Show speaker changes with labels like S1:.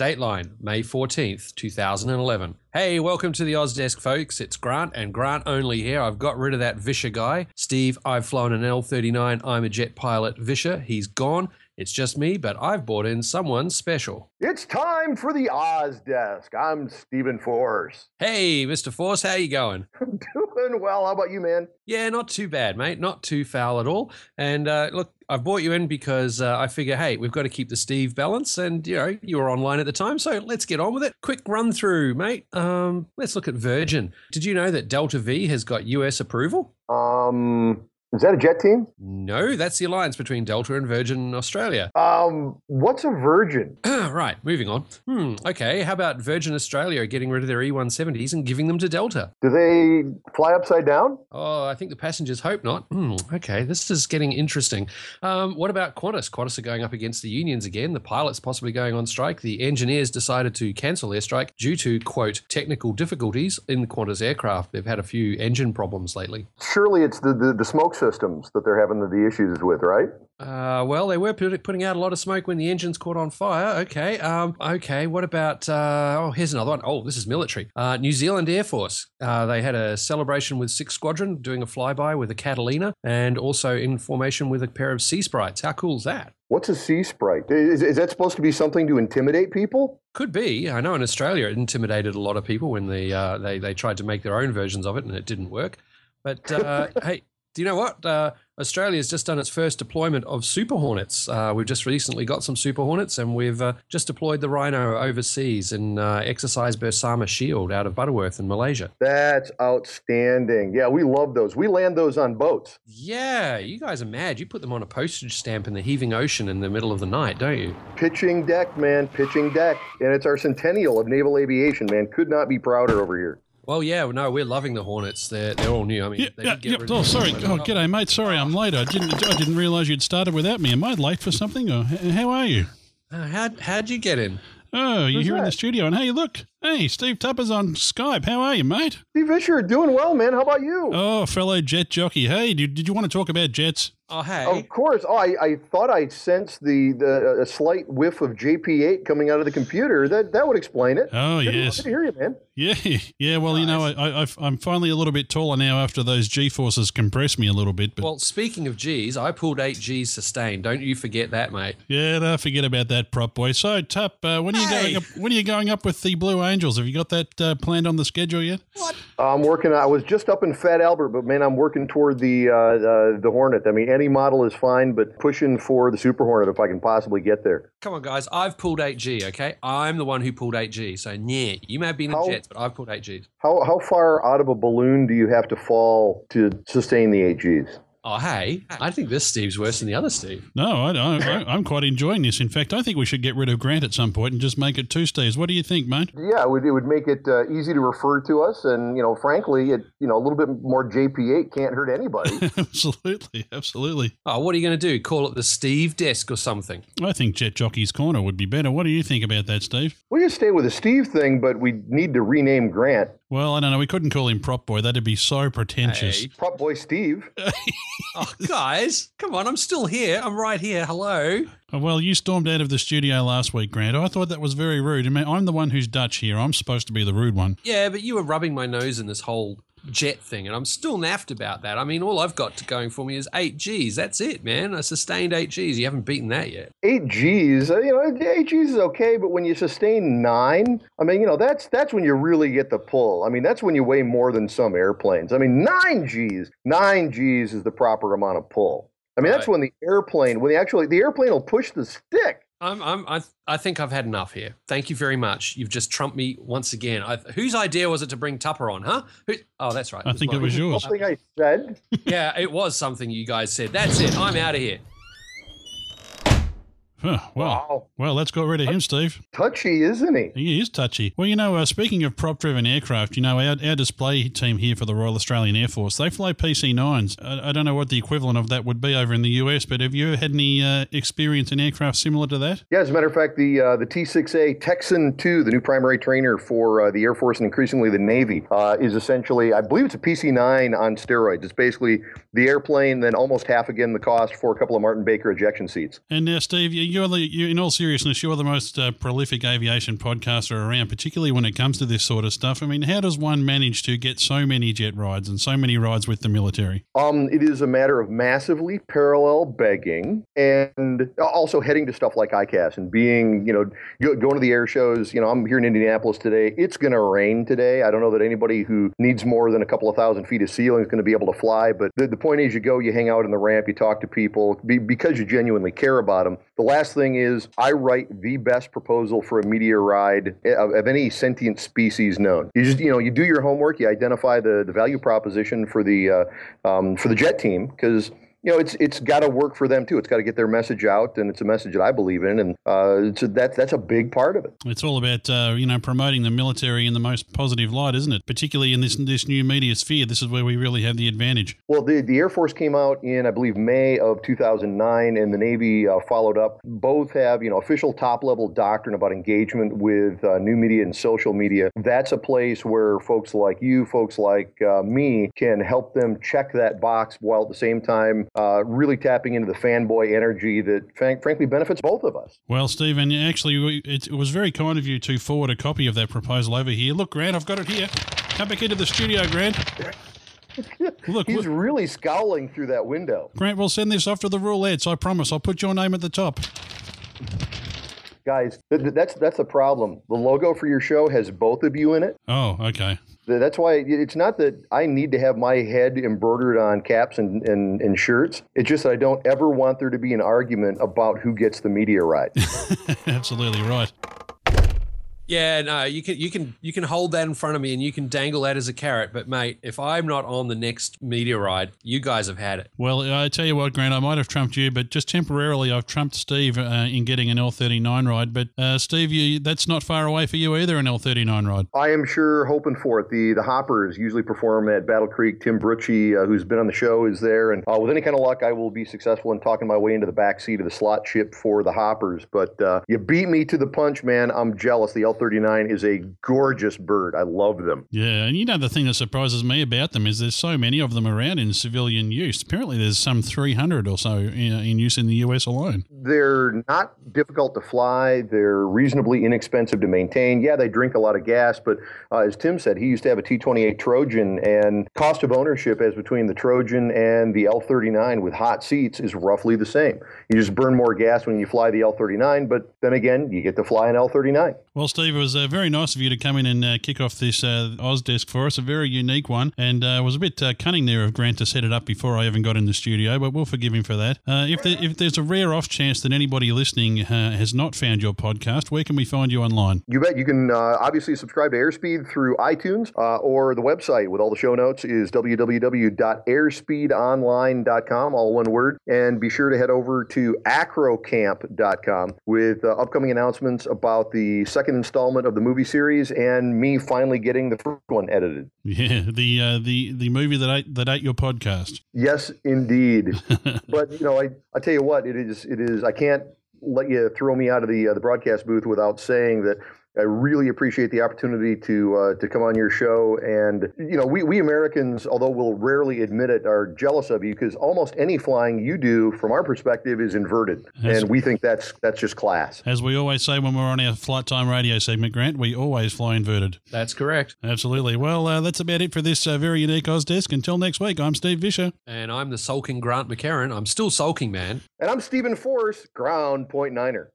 S1: Dateline, May 14th, 2011. Hey, welcome to the Ozdesk, folks. It's Grant and Grant only here. I've got rid of that Vischer guy. Steve, I've flown an L39. I'm a jet pilot. Vischer, he's gone. It's just me, but I've brought in someone special.
S2: It's time for the Oz Desk. I'm Steven Force.
S1: Hey, Mr. Force, how you going?
S2: I'm doing well. How about you, man?
S1: Yeah, not too bad, mate. Not too foul at all. And uh, look, I've brought you in because uh, I figure, hey, we've got to keep the Steve balance, and you know you were online at the time, so let's get on with it. Quick run through, mate. Um, let's look at Virgin. Did you know that Delta V has got US approval?
S2: Um, is that a jet team?
S1: No, that's the alliance between Delta and Virgin Australia.
S2: Um, what's a Virgin?
S1: right, moving on. Hmm, okay, how about Virgin Australia getting rid of their E170s and giving them to Delta?
S2: Do they fly upside down?
S1: Oh, I think the passengers hope not. Hmm, okay, this is getting interesting. Um, what about Qantas? Qantas are going up against the unions again. The pilots possibly going on strike. The engineers decided to cancel their strike due to, quote, technical difficulties in the Qantas aircraft. They've had a few engine problems lately.
S2: Surely it's the, the, the smoke systems that they're having the, the issues with, right?
S1: Uh, well, they were put, putting out a lot of smoke when the engines caught on fire. Okay. Um, okay. What about? Uh, oh, here's another one. Oh, this is military. Uh, New Zealand Air Force. Uh, they had a celebration with Six Squadron doing a flyby with a Catalina, and also in formation with a pair of Sea Sprites. How cool is that?
S2: What's a sea sprite? Is, is that supposed to be something to intimidate people?
S1: Could be. I know in Australia it intimidated a lot of people when they uh, they they tried to make their own versions of it and it didn't work. But uh, hey, do you know what? Uh, Australia's just done its first deployment of Super Hornets. Uh, we've just recently got some Super Hornets, and we've uh, just deployed the Rhino overseas in uh, Exercise Bersama Shield out of Butterworth in Malaysia.
S2: That's outstanding. Yeah, we love those. We land those on boats.
S1: Yeah, you guys are mad. You put them on a postage stamp in the heaving ocean in the middle of the night, don't you?
S2: Pitching deck, man. Pitching deck. And it's our centennial of naval aviation, man. Could not be prouder over here.
S1: Well, yeah, no, we're loving the Hornets. They're they're all new. I mean,
S3: Yeah,
S1: they
S3: yeah,
S1: did get
S3: yep.
S1: rid
S3: Oh,
S1: of
S3: sorry.
S1: them,
S3: Oh, g'day, mate. Sorry, I'm late. I didn't. I didn't realise you'd started without me. Am I late for something? Or how are you?
S1: Uh, how how'd you get in?
S3: Oh, you're
S2: Who's
S3: here in the studio, and hey, look, hey, Steve Tupper's on Skype. How are you, mate?
S2: Steve Fisher, doing well, man. How about you?
S3: Oh, fellow jet jockey. Hey, did, did you want to talk about jets?
S1: Oh, hey.
S2: Of course. Oh, I, I thought I sensed the, the a slight whiff of JP8 coming out of the computer. That that would explain it.
S3: Oh,
S2: Good,
S3: yes.
S2: Good to hear you, man.
S3: Yeah, yeah. Well, you know, I, I, I've- I'm finally a little bit taller now after those G forces compressed me a little bit. But
S1: Well, speaking of G's, I pulled eight G's sustained. Don't you forget that, mate.
S3: yeah, no, forget about that, prop boy. So, Tup, uh, when are you
S1: Hey.
S3: going up? When are you going up with the Blue Angels? Have you got that uh, planned on the schedule yet?
S2: I'm working. I was just up in Fat Albert, but man, I'm working toward the uh, uh, the Hornet. I mean, any model is fine, but pushing for the Super Hornet if I can possibly get there.
S1: Come on, guys. I've pulled 8G, okay? I'm the one who pulled 8G. So, yeah, you may have been in
S2: How-
S1: jets, but I've pulled 8Gs.
S2: How how far out of a balloon do you have to fall to sustain the eight Gs?
S1: Oh, hey, I think this Steve's worse than the other Steve.
S3: No, I, don't I, I'm quite enjoying this. In fact, I think we should get rid of Grant at some point and just make it two Steves. What do you think, mate?
S2: Yeah, it would, it would make it uh, easy to refer to us, and you know, frankly, it you know a little bit more JP8 can't hurt anybody.
S3: absolutely, absolutely.
S1: Oh, what are you going to do? Call it the Steve desk or something?
S3: I think Jet Jockey's Corner would be better. What do you think about that, Steve?
S2: we just stay with the Steve thing, but we need to rename Grant
S3: Well, I don't know. We couldn't call him Prop Boy. That'd be so pretentious.
S1: Hey.
S2: Prop Boy Steve.
S1: Oh, guys, come on. I'm still here. I'm right here. Hello.
S3: Oh, Well, you stormed out of the studio last week, Grant. I thought that was very rude. I mean, I'm the one who's Dutch here. I'm supposed to be the rude one.
S1: Yeah, but you were rubbing my nose in this whole jet thing, and I'm still naffed about that. I mean, all I've got to going for me is 8Gs. That's it, man. I sustained 8Gs. You haven't beaten that yet.
S2: Eight Gs, uh, you know, eight Gs is okay, but when you sustain nine, I mean, you know, that's that's when you really get the pull. I mean, that's when you weigh more than some airplanes. I mean, nine Gs, nine Gs is the proper amount of pull. I mean, that's when the airplane, when the actually the airplane will push the stick.
S1: I'm, I'm, I, I think I've had enough here. Thank you very much. You've just trumped me once again. I, whose idea was it to bring Tupper on, huh? Who, oh, that's right.
S3: I think it was yours.
S2: Something I said.
S1: Yeah, it was something you guys said. That's it. I'm out of here.
S3: Huh, well,
S2: Wow.
S3: well, let's get rid of him, Steve.
S2: Touchy, isn't he?
S3: He is touchy. Well, you know, uh, speaking of prop-driven aircraft, you know, our, our display team here for the Royal Australian Air Force, they fly PC-9s. I, I don't know what the equivalent of that would be over in the US, but have you had any uh, experience in aircraft similar to that?
S2: Yeah, as a matter of fact, the uh, the T6A Texan 2, the new primary trainer for uh, the Air Force and increasingly the Navy, uh, is essentially, I believe it's a PC9 on steroids. It's basically the airplane, then almost half again the cost for a couple of Martin Baker ejection seats.
S3: And now, Steve, you, you're the, you, in all seriousness, you're the most uh, prolific aviation podcaster around, particularly when it comes to this sort of stuff. I mean, how does one manage to get so many jet rides and so many rides with the military?
S2: Um, it is a matter of massively parallel begging and also heading to stuff like ICAS and being, you know, going to the air shows. You know, I'm here in Indianapolis today. It's going to rain today. I don't know that anybody who needs more than a couple of thousand feet of ceiling is going to be able to fly, but the, the point is you go, you hang out in the ramp, you talk to people be, because you genuinely care about them. The last thing is I write the best proposal for a media ride of, of any sentient species known. You just, you know, you do your homework, you identify the, the value proposition for the, uh, um, for the jet team because you know, it's it's got to work for them too. It's got to get their message out, and it's a message that I believe in, and uh, so that's that's a big part of it.
S3: It's all about uh, you know promoting the military in the most positive light, isn't it? Particularly in this this new media sphere, this is where we really have the advantage.
S2: Well, the the Air Force came out in I believe May of 2009, and the Navy uh, followed up. Both have you know official top level doctrine about engagement with uh, new media and social media. That's a place where folks like you, folks like uh, me, can help them check that box while at the same time uh, really tapping into the fanboy energy that frank, frankly benefits both of us.
S3: Well, Steven, actually, it, it, was very kind of you to forward a copy of that proposal over here. Look, Grant, I've got it here. Come back into the studio, Grant.
S2: Look, he's look. really scowling through that window.
S3: Grant, we'll send this off to the roulettes. I promise. I'll put your name at the top.
S2: Guys, that's that's the problem. The logo for your show has both of you in it.
S3: Oh, okay
S2: that's why it's not that I need to have my head embroidered on caps and, and, and shirts. It's just that I don't ever want there to be an argument about who gets the media right.
S3: Absolutely right.
S1: Yeah, no, you can you can you can hold that in front of me and you can dangle that as a carrot. But mate, if I'm not on the next meteorite, you guys have had it.
S3: Well, I tell you what, Grant, I might have trumped you, but just temporarily, I've trumped Steve uh, in getting an L39 ride. But uh, Steve, you, that's not far away for you either, an L39 ride.
S2: I am sure hoping for it. The the Hoppers usually perform at Battle Creek. Tim Brutsche, uh, who's been on the show, is there, and uh, with any kind of luck, I will be successful in talking my way into the back seat of the slot ship for the Hoppers. But uh, you beat me to the punch, man. I'm jealous. The L39 is a gorgeous bird. I love them.
S3: Yeah, and you know the thing that surprises me about them is there's so many of them around in civilian use. Apparently, there's some 300 or so in, in use in the U.S. alone.
S2: They're not difficult to fly. They're reasonably inexpensive to maintain. Yeah, they drink a lot of gas, but uh, as Tim said, he used to have a T-28 Trojan, and cost of ownership as between the Trojan and the L-39 with hot seats is roughly the same. You just burn more gas when you fly the L-39, but then again, you get to fly an L-39.
S3: Well, Steve, it was uh, very nice of you to come in and uh, kick off this uh, Oz desk for us. A very unique one, and uh, was a bit uh, cunning there of Grant to set it up before I even got in the studio, but we'll forgive him for that. Uh, if, there, if there's a rare off chance that anybody listening uh, has not found your podcast, where can we find you online?
S2: You bet. You can obviously subscribe to Airspeed through iTunes or the website with all the show notes is www.airspeedonline.com, all one word. And be sure to head over to acrocamp.com with upcoming announcements about the second installment of the movie series and me finally getting the first one edited.
S3: Yeah, the uh, the the movie that ate that ate your podcast.
S2: Yes, indeed. but you know, I I tell you what, it is it is. I can't let you throw me out of the uh, the broadcast booth without saying that I really appreciate the opportunity to uh, to come on your show. And you know, we, we Americans, although we'll rarely admit it, are jealous of you because almost any flying you do, from our perspective, is inverted, as, and we think that's that's just class.
S3: As we always say when we're on our flight time radio segment, Grant, we always fly inverted.
S1: That's correct.
S3: Absolutely. Well, uh, that's about it for this uh, very unique Oz desk. Until next week, I'm Steve Vischer,
S1: and I'm the sulking Grant McHerron. I'm still sulking, man.
S2: And I'm Steven Force, ground point niner.